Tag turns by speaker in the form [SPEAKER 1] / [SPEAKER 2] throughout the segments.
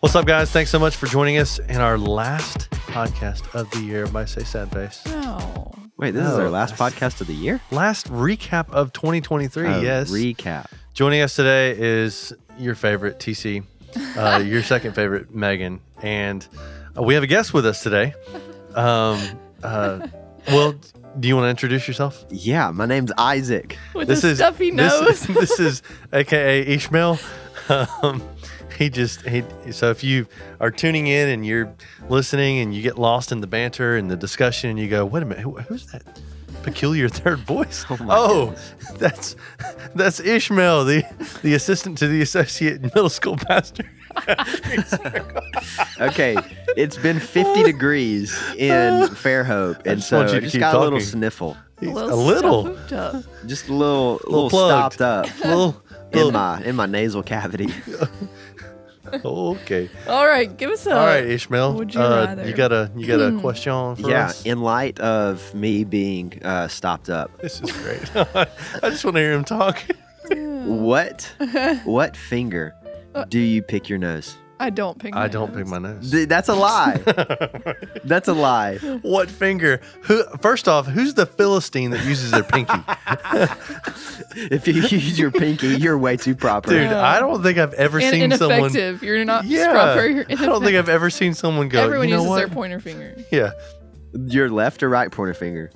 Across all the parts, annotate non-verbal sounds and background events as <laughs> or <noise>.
[SPEAKER 1] What's up, guys? Thanks so much for joining us in our last podcast of the year. Everybody say sad face.
[SPEAKER 2] No.
[SPEAKER 3] Wait, this is our last podcast of the year?
[SPEAKER 1] Last recap of 2023.
[SPEAKER 3] Oh,
[SPEAKER 1] yes.
[SPEAKER 3] Recap.
[SPEAKER 1] Joining us today is your favorite TC, uh, <laughs> your second favorite Megan, and uh, we have a guest with us today. Um, uh, well, do you want to introduce yourself?
[SPEAKER 3] Yeah, my name's Isaac.
[SPEAKER 2] With
[SPEAKER 1] This
[SPEAKER 2] the
[SPEAKER 1] is
[SPEAKER 2] stuffy
[SPEAKER 1] this,
[SPEAKER 2] nose. <laughs>
[SPEAKER 1] this is AKA Ishmael. Um, <laughs> he just he. So if you are tuning in and you're listening and you get lost in the banter and the discussion and you go, wait a minute, who, who's that? Peculiar third voice.
[SPEAKER 3] Oh
[SPEAKER 1] Oh, that's that's Ishmael, the the assistant to the associate middle school pastor. <laughs>
[SPEAKER 3] Okay, it's been 50 degrees in Fairhope, and
[SPEAKER 1] just
[SPEAKER 3] so
[SPEAKER 1] want you
[SPEAKER 3] I just
[SPEAKER 1] keep
[SPEAKER 3] got a little sniffle.
[SPEAKER 1] A little,
[SPEAKER 2] stuffed up.
[SPEAKER 3] Just a little, a little,
[SPEAKER 1] plugged.
[SPEAKER 3] stopped up
[SPEAKER 1] little, little.
[SPEAKER 3] in my in my nasal cavity. <laughs> <laughs>
[SPEAKER 1] okay.
[SPEAKER 2] All right, give us a.
[SPEAKER 1] All right, Ishmael.
[SPEAKER 2] would you
[SPEAKER 1] uh,
[SPEAKER 2] rather?
[SPEAKER 1] you got a you got a
[SPEAKER 2] Hmm.
[SPEAKER 1] question for
[SPEAKER 3] yeah,
[SPEAKER 1] us?
[SPEAKER 3] in light of me being uh, stopped up,
[SPEAKER 1] This is great. <laughs> I just want to hear him talk. <laughs>
[SPEAKER 3] what what finger do you pick your nose?
[SPEAKER 2] I don't pick.
[SPEAKER 1] I
[SPEAKER 2] my
[SPEAKER 1] don't pick my nose.
[SPEAKER 3] Th- That's a lie. <laughs> That's a lie.
[SPEAKER 1] what finger? Who? First off, who's the philistine that uses their pinky? <laughs>
[SPEAKER 3] If you use your pinky, you're way too proper.
[SPEAKER 1] Dude,
[SPEAKER 2] Yeah.
[SPEAKER 1] I don't think I've ever
[SPEAKER 2] In-
[SPEAKER 1] seen someone.
[SPEAKER 2] ineffective. You're not
[SPEAKER 1] Yeah,
[SPEAKER 2] proper. You're
[SPEAKER 1] I don't think I've ever seen someone go.
[SPEAKER 2] Everyone
[SPEAKER 1] you know
[SPEAKER 2] uses
[SPEAKER 1] what?
[SPEAKER 2] their pointer finger.
[SPEAKER 1] Yeah.
[SPEAKER 3] Your left or right pointer finger?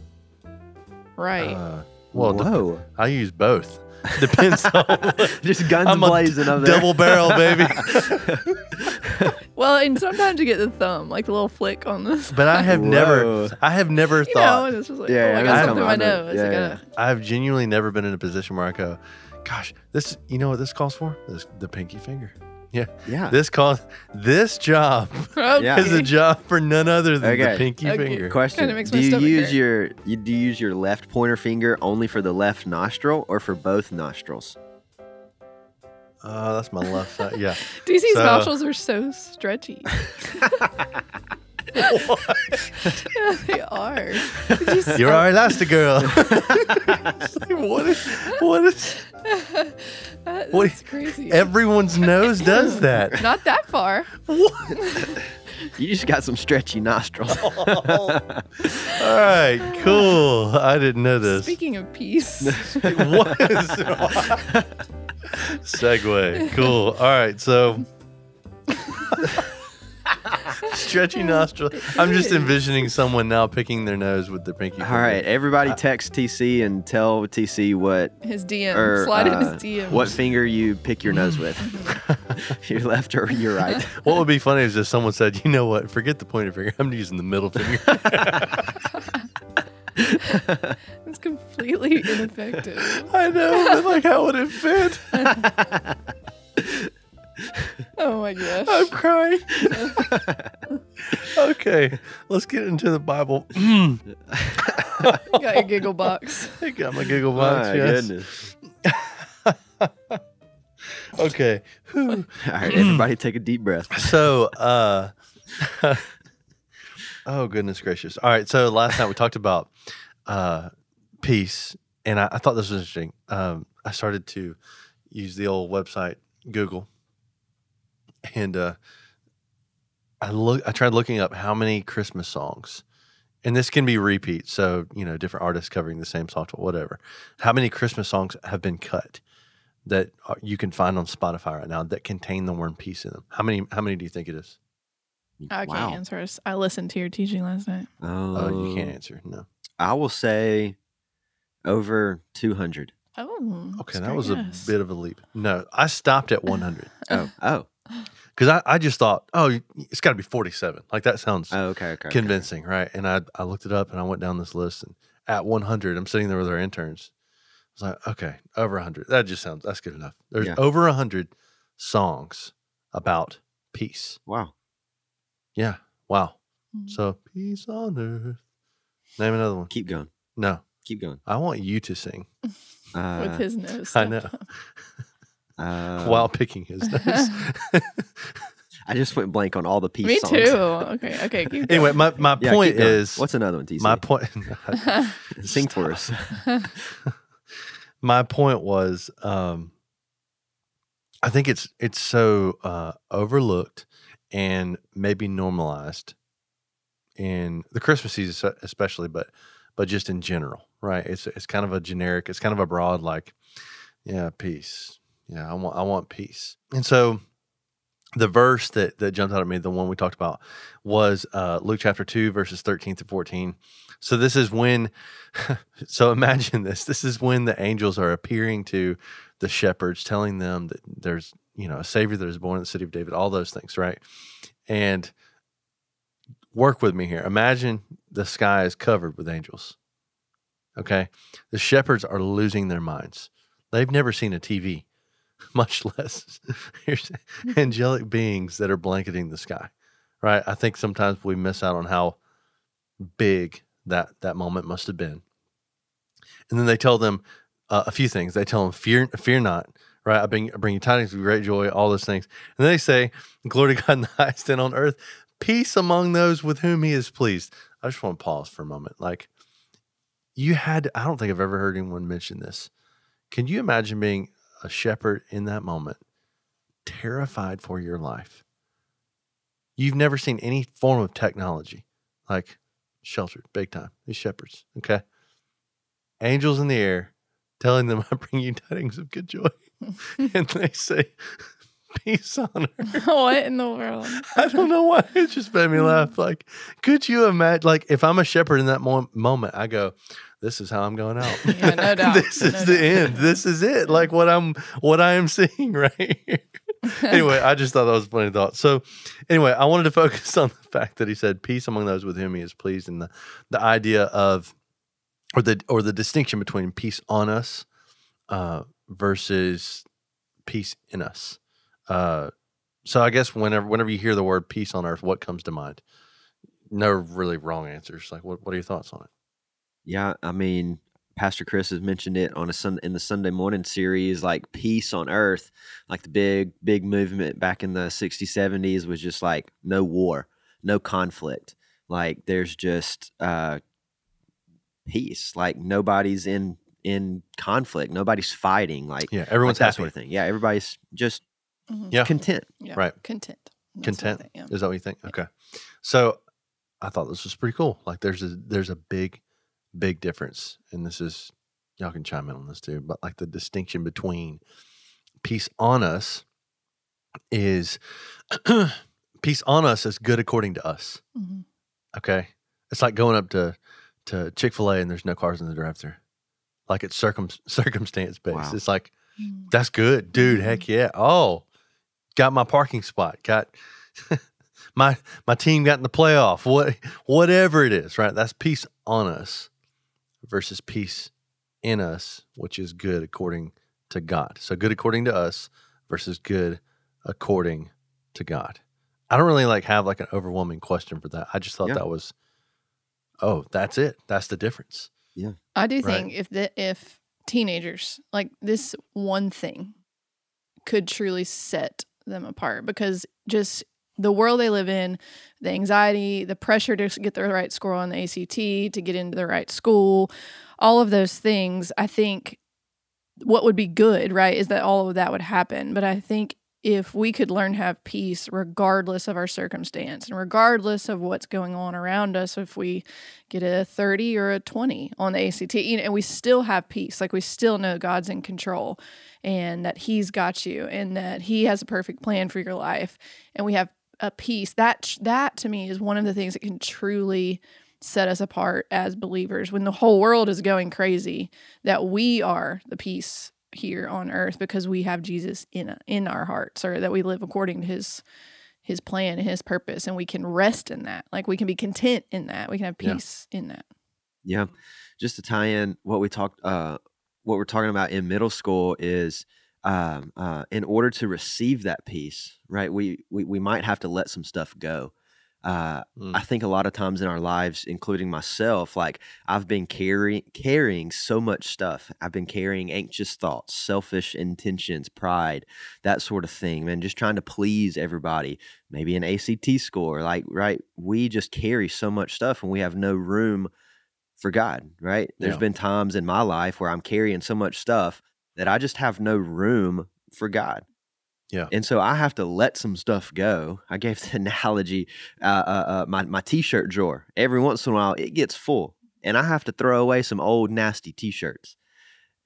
[SPEAKER 2] Right.
[SPEAKER 1] Uh, well, dep-
[SPEAKER 3] Whoa.
[SPEAKER 1] I use both. <laughs> Depends on. <laughs>
[SPEAKER 3] Just guns
[SPEAKER 1] I'm
[SPEAKER 3] blazing up there.
[SPEAKER 1] double barrel, baby. <laughs>
[SPEAKER 2] well, and sometimes you get the thumb, like the little flick on this.
[SPEAKER 1] But I have never, I have never
[SPEAKER 2] you know,
[SPEAKER 1] thought,
[SPEAKER 2] and it's just like,
[SPEAKER 3] Yeah,
[SPEAKER 2] oh,
[SPEAKER 3] yeah,
[SPEAKER 2] I
[SPEAKER 1] I
[SPEAKER 2] got
[SPEAKER 1] know,
[SPEAKER 2] something in my
[SPEAKER 3] I know.
[SPEAKER 2] nose.
[SPEAKER 3] Yeah,
[SPEAKER 2] I
[SPEAKER 3] yeah.
[SPEAKER 2] gotta.
[SPEAKER 1] I've genuinely never been in a position where I go, gosh, this, you know what this calls for? This, the pinky finger. Yeah.
[SPEAKER 3] Yeah.
[SPEAKER 1] This call, this job <laughs> <laughs>
[SPEAKER 2] Okay.
[SPEAKER 1] Is a job for none other than the
[SPEAKER 3] Okay.
[SPEAKER 1] pinky
[SPEAKER 2] Okay.
[SPEAKER 1] finger.
[SPEAKER 3] Question:
[SPEAKER 2] makes
[SPEAKER 3] Do you use
[SPEAKER 2] hurt.
[SPEAKER 3] your you, do you use your left pointer finger only for the left nostril or for both nostrils?
[SPEAKER 1] Oh, that's my left side. Yeah. <laughs>
[SPEAKER 2] TC's
[SPEAKER 1] So-
[SPEAKER 2] nostrils are so stretchy. yeah, they are. You
[SPEAKER 1] You're our Elastigirl. what is, what is,
[SPEAKER 2] That-
[SPEAKER 1] what-
[SPEAKER 2] That's crazy.
[SPEAKER 1] everyone's nose does that. <laughs>
[SPEAKER 2] Not that far. What? <laughs>
[SPEAKER 3] you just got some stretchy nostrils. <laughs>
[SPEAKER 1] All right, cool. I didn't know this.
[SPEAKER 2] Speaking of peace,
[SPEAKER 1] what is segue? Cool. All right, so stretchy nostril. I'm just envisioning someone now picking their nose with their pinky.
[SPEAKER 3] All
[SPEAKER 1] finger.
[SPEAKER 3] right, everybody text TC and tell TC what
[SPEAKER 2] his DM,
[SPEAKER 3] or
[SPEAKER 2] slide in
[SPEAKER 3] uh,
[SPEAKER 2] his DM.
[SPEAKER 3] what finger you pick your nose with. <laughs> your left or your right. <laughs>
[SPEAKER 1] What would be funny is if someone said, "You know what? Forget the pointer finger. I'm using the middle finger." <laughs>
[SPEAKER 2] It's completely ineffective.
[SPEAKER 1] I know, but like, how would it fit?
[SPEAKER 2] Oh my gosh.
[SPEAKER 1] I'm crying. Okay, let's get into the Bible. <clears throat>
[SPEAKER 2] Got your giggle box.
[SPEAKER 1] I got my giggle box.
[SPEAKER 3] My
[SPEAKER 1] yes.
[SPEAKER 3] goodness. <laughs>
[SPEAKER 1] Okay.
[SPEAKER 3] All right, everybody take a deep breath.
[SPEAKER 1] So, uh, <laughs> oh goodness gracious! All right. So last night we talked about uh, peace, and I, I thought this was interesting. Um, I started to use the old website Google, and uh, I look. I tried looking up how many Christmas songs, and this can be repeats. So you know, different artists covering the same song, whatever. How many Christmas songs have been cut? That uh, you can find on Spotify right now that contain the word peace in them. How many? How many do you think it is?
[SPEAKER 2] I can't
[SPEAKER 3] wow.
[SPEAKER 2] answer. I listened to your teaching last night.
[SPEAKER 3] Oh,
[SPEAKER 1] Oh, you can't oh. answer. No.
[SPEAKER 3] I will say over 200.
[SPEAKER 2] Oh,
[SPEAKER 1] Okay, that was
[SPEAKER 2] guess.
[SPEAKER 1] a bit of a leap. No, I stopped at 100 <laughs>
[SPEAKER 3] Oh, oh, <laughs>
[SPEAKER 1] because I, I just thought, oh, it's got to be 47. Like that sounds
[SPEAKER 3] oh okay, okay. okay.
[SPEAKER 1] convincing, right? And I I looked it up and I went down this list and at 100, I'm sitting there with our interns. I was like, okay, over 100. That just sounds that's good enough. There's
[SPEAKER 3] Yeah.
[SPEAKER 1] over 100 songs about peace.
[SPEAKER 3] Wow.
[SPEAKER 1] Yeah. Wow.
[SPEAKER 2] Mm.
[SPEAKER 1] So peace on earth. Name another one.
[SPEAKER 3] Keep going.
[SPEAKER 1] No,
[SPEAKER 3] Keep going.
[SPEAKER 1] I want you to sing.
[SPEAKER 3] Uh,
[SPEAKER 2] with his nose.
[SPEAKER 1] I know. <laughs>
[SPEAKER 2] up.
[SPEAKER 3] uh,
[SPEAKER 1] while picking his nose. <laughs>
[SPEAKER 3] I just went blank on all the peace
[SPEAKER 2] Me
[SPEAKER 3] songs.
[SPEAKER 2] too. Okay, okay. Keep <laughs>
[SPEAKER 1] anyway, my, my
[SPEAKER 3] Yeah,
[SPEAKER 1] point is
[SPEAKER 3] what's another one, TC?
[SPEAKER 1] my point. <laughs>
[SPEAKER 3] Sing for us.
[SPEAKER 1] my point was, um, I think it's it's so uh, overlooked and maybe normalized in the Christmas season, especially, but but just in general, right? It's it's kind of a generic, it's kind of a broad, like, yeah, peace. Yeah, I want I want peace. And so the verse that that jumped out at me, the one we talked about, was uh, Luke chapter two, verses thirteen to fourteen. So this is when, <laughs> so imagine this. This is when the angels are appearing to the shepherds, telling them that there's you know a savior that is born in the city of David. All those things, right? And work with me here. Imagine the sky is covered with angels. Okay, the shepherds are losing their minds. They've never seen a TV, <laughs> much less angelic beings that are blanketing the sky. Right? I think sometimes we miss out on how big that that moment must have been. And then they tell them uh, a few things. They tell them, "Fear, fear not." Right? I bring, I bring you tidings of great joy. All those things. And then they say, "Glory to God in the <laughs> highest, and on earth peace among those with whom He is pleased." I just want to pause for a moment. Like you had, I don't think I've ever heard anyone mention this. Can you imagine being a shepherd in that moment, terrified for your life? You've never seen any form of technology, like sheltered, big time. These shepherds, okay? Angels in the air telling them, <laughs> I bring you tidings of good joy. <laughs> and they say, Peace on earth.
[SPEAKER 2] what in the world? <laughs>
[SPEAKER 1] I don't know why. It just made me laugh. Like, could you imagine? Like, if I'm a shepherd in that mo- moment, I go, "This is how I'm going out. <laughs>
[SPEAKER 2] Yeah, no doubt. <laughs>
[SPEAKER 1] this
[SPEAKER 2] No
[SPEAKER 1] is the
[SPEAKER 2] doubt.
[SPEAKER 1] end. This is it. Like what I'm, what I am <laughs> seeing right here." anyway, I just thought that was a funny thought. So, anyway, I wanted to focus on the fact that he said, "Peace among those with whom he is pleased," and the the idea of, or the or the distinction between peace on us uh, versus peace in us. Uh, so I guess whenever whenever you hear the word peace on earth, what comes to mind? No really wrong answers. Like what what are your thoughts on it?
[SPEAKER 3] Yeah, I mean, Pastor Chris has mentioned it on a sun in the Sunday morning series, like peace on earth, like the big big movement back in the '60s, '70s was just like no war, no conflict. Like there's just uh, peace. Like nobody's in in conflict, nobody's fighting. Like
[SPEAKER 1] Yeah, everyone's
[SPEAKER 3] like that
[SPEAKER 1] happy.
[SPEAKER 3] sort of thing. Yeah, everybody's just
[SPEAKER 2] Mhm.
[SPEAKER 1] Yeah.
[SPEAKER 3] content.
[SPEAKER 2] Yeah.
[SPEAKER 1] Right.
[SPEAKER 2] Content. That's
[SPEAKER 1] Content.
[SPEAKER 2] think, yeah.
[SPEAKER 1] Is that what you think? Okay. So I thought this was pretty cool. Like there's a there's a big, big difference. And this is y'all can chime in on this too, but like the distinction between peace on us is <clears throat> peace on us is good according to us.
[SPEAKER 2] Mhm.
[SPEAKER 1] Okay. It's like going up to to Chick-fil-A and there's no cars in the drive-thru. Like it's circum <laughs> circumstance based.
[SPEAKER 3] Wow.
[SPEAKER 1] It's like
[SPEAKER 2] Mm.
[SPEAKER 1] that's good, dude. Heck yeah. Oh, got my parking spot. Got <laughs> my my team got in the playoff. What whatever it is, right? That's peace on us versus peace in us, which is good according to God. So good according to us versus good according to God. I don't really like have like an overwhelming question for that. I just thought
[SPEAKER 3] Yeah.
[SPEAKER 1] that was oh, that's it. That's the difference. Yeah.
[SPEAKER 2] I do
[SPEAKER 1] Right.
[SPEAKER 2] think if the if teenagers like this one thing could truly set them apart because just the world they live in, the anxiety, the pressure to get the right score on the ACT, to get into the right school, all of those things, I think what would be good, right, is that all of that would happen. But I think if we could learn to have peace regardless of our circumstance and regardless of what's going on around us, if we get a 30 or a 20 on the ACT, you know, and we still have peace, like we still know God's in control and that He's got you and that He has a perfect plan for your life, and we have a peace that that to me is one of the things that can truly set us apart as believers when the whole world is going crazy that we are the peace here on earth because we have Jesus in in our hearts or that we live according to his his plan and his purpose and we can rest in that like we can be content in that we can have
[SPEAKER 1] Yeah.
[SPEAKER 2] peace in that
[SPEAKER 3] Yeah. Just to tie in what we talked uh what we're talking about in middle school is um uh in order to receive that peace, right? We we we might have to let some stuff go. Uh
[SPEAKER 1] Mm.
[SPEAKER 3] I think a lot of times in our lives, including myself, like I've been carrying carrying so much stuff. I've been carrying anxious thoughts, selfish intentions, pride, that sort of thing, man, just trying to please everybody. Maybe an ACT score, like right, we just carry so much stuff and we have no room for God, right? There's
[SPEAKER 1] Yeah.
[SPEAKER 3] been times in my life where I'm carrying so much stuff that I just have no room for God.
[SPEAKER 1] Yeah.
[SPEAKER 3] And so I have to let some stuff go. I gave <laughs> the analogy, uh, uh, uh, my my t-shirt drawer. Every once in a while, it gets full, and I have to throw away some old nasty t-shirts.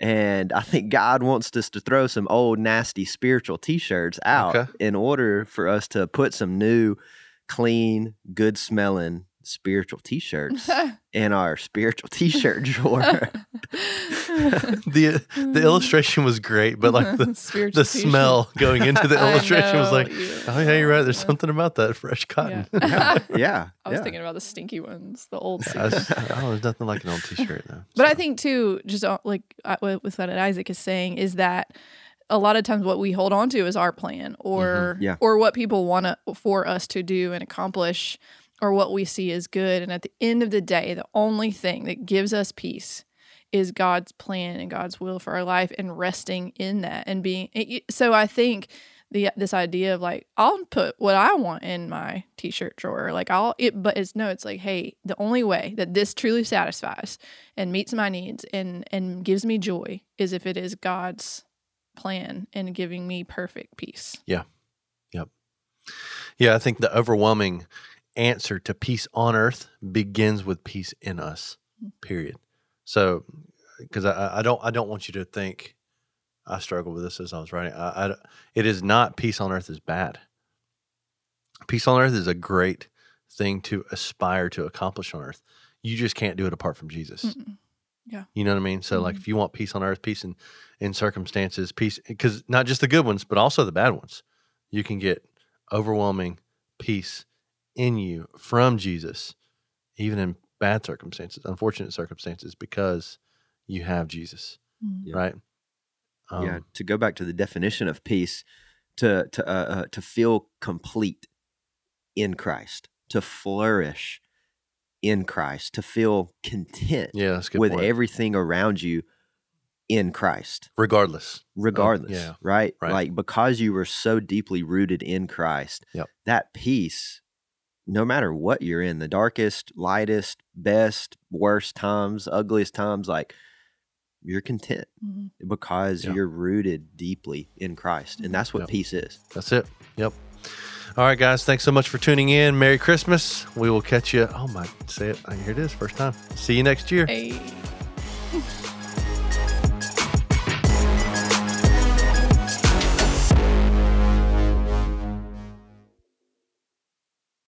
[SPEAKER 3] And I think God wants us to throw some old nasty spiritual t-shirts out
[SPEAKER 1] Okay.
[SPEAKER 3] in order for us to put some new, clean, good smelling spiritual t-shirts <laughs> in our spiritual t-shirt drawer. <laughs> <laughs>
[SPEAKER 1] the the illustration was great, but like the <laughs> the smell going into the <laughs>
[SPEAKER 2] I
[SPEAKER 1] illustration was
[SPEAKER 2] know,
[SPEAKER 1] like,
[SPEAKER 2] yeah.
[SPEAKER 1] oh yeah, you're right. There's something about that fresh cotton.
[SPEAKER 2] Yeah.
[SPEAKER 3] yeah.
[SPEAKER 2] I was
[SPEAKER 3] yeah.
[SPEAKER 2] thinking about the stinky ones, the old.
[SPEAKER 1] I
[SPEAKER 2] suits.
[SPEAKER 1] was- oh, there's nothing like an old T-shirt though.
[SPEAKER 2] But I think too, just uh, like with with what Isaac is saying, is that a lot of times what we hold on to is our plan, or
[SPEAKER 3] Mm-hmm. Yeah.
[SPEAKER 2] or what people want to, for us to do and accomplish, or what we see as good. And at the end of the day, the only thing that gives us peace is God's plan and God's will for our life, and resting in that, and being. So I think the this idea of like I'll put what I want in my t-shirt drawer like I'll it but it's no it's like hey the only way that this truly satisfies and meets my needs and and gives me joy is if it is God's plan and giving me perfect peace. yeah, Yep.
[SPEAKER 1] Yeah, I think the overwhelming answer to peace on earth begins with peace in us.
[SPEAKER 2] Mm.
[SPEAKER 1] Period. So, because I, I don't I don't want you to think I struggled with this as I was writing. I, I, it is not peace on earth is bad. Peace on earth is a great thing to aspire to accomplish on earth. You just can't do it apart from Jesus.
[SPEAKER 2] Mm-mm.
[SPEAKER 1] You know what I mean? So, like,
[SPEAKER 2] Mhm.
[SPEAKER 1] if you want peace on earth, peace in, in circumstances, peace, because not just the good ones, but also the bad ones, you can get overwhelming peace in you from Jesus, even in bad circumstances, unfortunate circumstances, because you have Jesus,
[SPEAKER 2] Mm.
[SPEAKER 3] Yeah.
[SPEAKER 1] right? Um,
[SPEAKER 3] yeah to go back to the definition of peace to to uh, uh, to feel complete in christ to flourish in christ to feel content
[SPEAKER 1] yeah, that's a good.
[SPEAKER 3] with
[SPEAKER 1] point.
[SPEAKER 3] everything around you in christ
[SPEAKER 1] regardless.
[SPEAKER 3] regardless
[SPEAKER 1] yeah,
[SPEAKER 3] right?
[SPEAKER 1] right.
[SPEAKER 3] like because you were so deeply rooted in christ
[SPEAKER 1] Yep.
[SPEAKER 3] that peace no matter what you're in the darkest lightest best worst times ugliest times like you're content
[SPEAKER 2] Mhm.
[SPEAKER 3] because
[SPEAKER 1] Yeah.
[SPEAKER 3] you're rooted deeply in Christ. And that's what
[SPEAKER 1] Yep.
[SPEAKER 3] peace is.
[SPEAKER 1] That's it. Yep. All right, guys. Thanks so much for tuning in. Merry Christmas. We will catch you. Oh my, say it. Here it is. First time. See you next year.
[SPEAKER 2] Hey. <laughs>